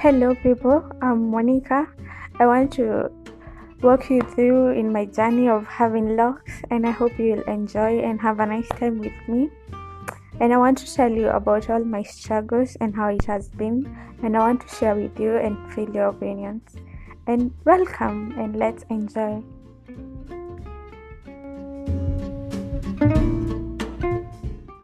Hello, people. I'm Monica. I want to walk you through in my journey of having locks, and I hope you will enjoy and have a nice time with me. And I want to tell you about all my struggles and how it has been, and I want to share with you and feel your opinions. And welcome, and let's enjoy.